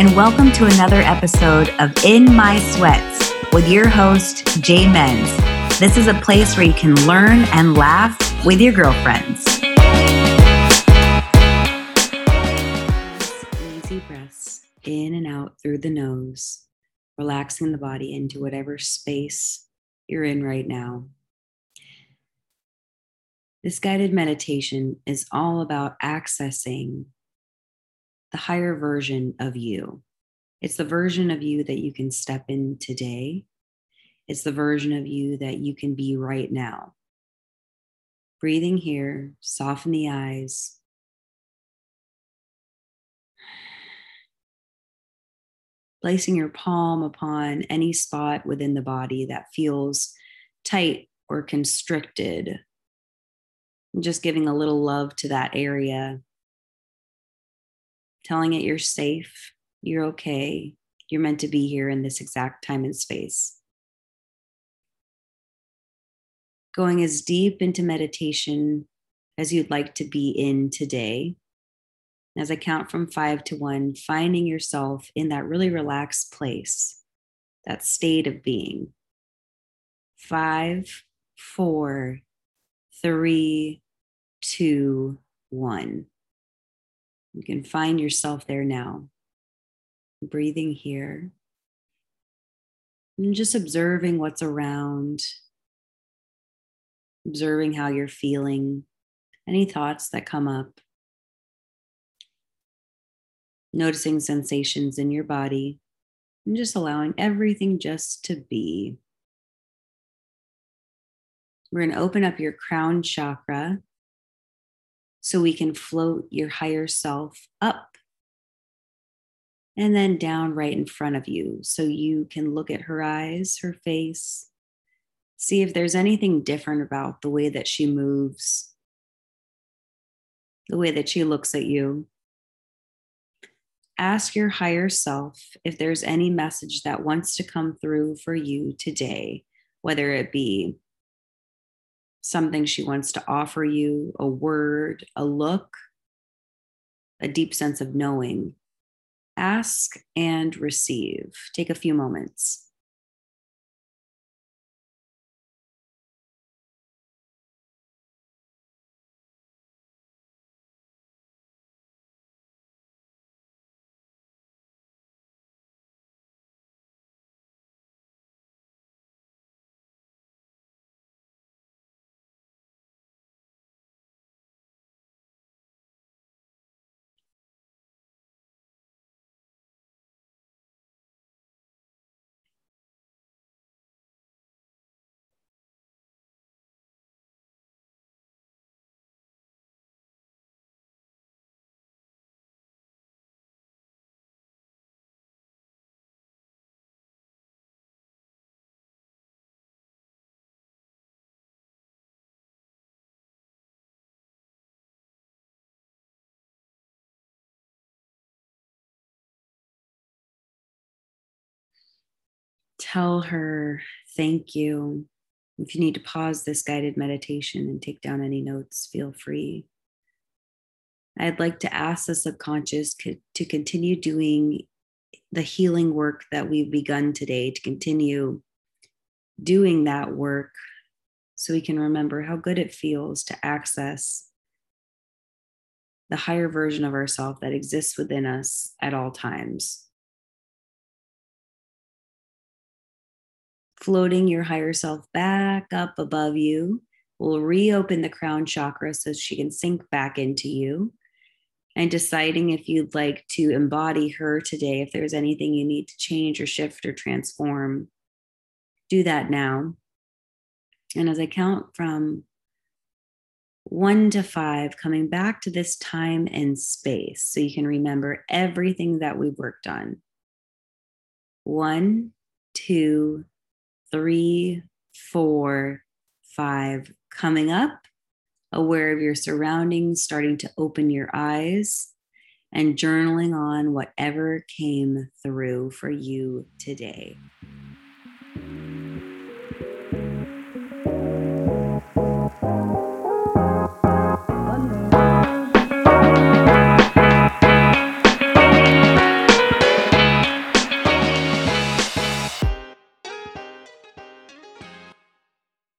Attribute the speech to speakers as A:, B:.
A: and welcome to another episode of In My Sweats with your host, Jay Menz. This is a place where you can learn and laugh with your girlfriends. Easy breaths in and out through the nose, relaxing the body into whatever space you're in right now. This guided meditation is all about accessing the higher version of you. It's the version of you that you can step in today. It's the version of you that you can be right now. Breathing here, soften the eyes. Placing your palm upon any spot within the body that feels tight or constricted. just giving a little love to that area telling it you're safe, you're okay, you're meant to be here in this exact time and space. Going as deep into meditation as you'd like to be in today. As I count from five to one, finding yourself in that really relaxed place, that state of being. Five, four, three, two, one. You can find yourself there now, breathing here, and just observing what's around, observing how you're feeling, any thoughts that come up, noticing sensations in your body, and just allowing everything just to be. We're going to open up your crown chakra so we can float your higher self up and then down right in front of you so you can look at her eyes, her face, see if there's anything different about the way that she moves, the way that she looks at you. Ask your higher self if there's any message that wants to come through for you today, whether it be something she wants to offer you a word, a look, a deep sense of knowing. Ask and receive. Take a few moments. Tell her thank you. If you need to pause this guided meditation and take down any notes, feel free. I'd like to ask the subconscious to continue doing the healing work that we've begun today, to continue doing that work so we can remember how good it feels to access the higher version of ourselves that exists within us at all times. Floating your higher self back up above you. We'll reopen the crown chakra so she can sink back into you. And deciding if you'd like to embody her today, if there's anything you need to change or shift or transform, do that now. And as I count from one to five, coming back to this time and space so you can remember everything that we've worked on. One, two, three, four, five, coming up, aware of your surroundings, starting to open your eyes, and journaling on whatever came through for you today.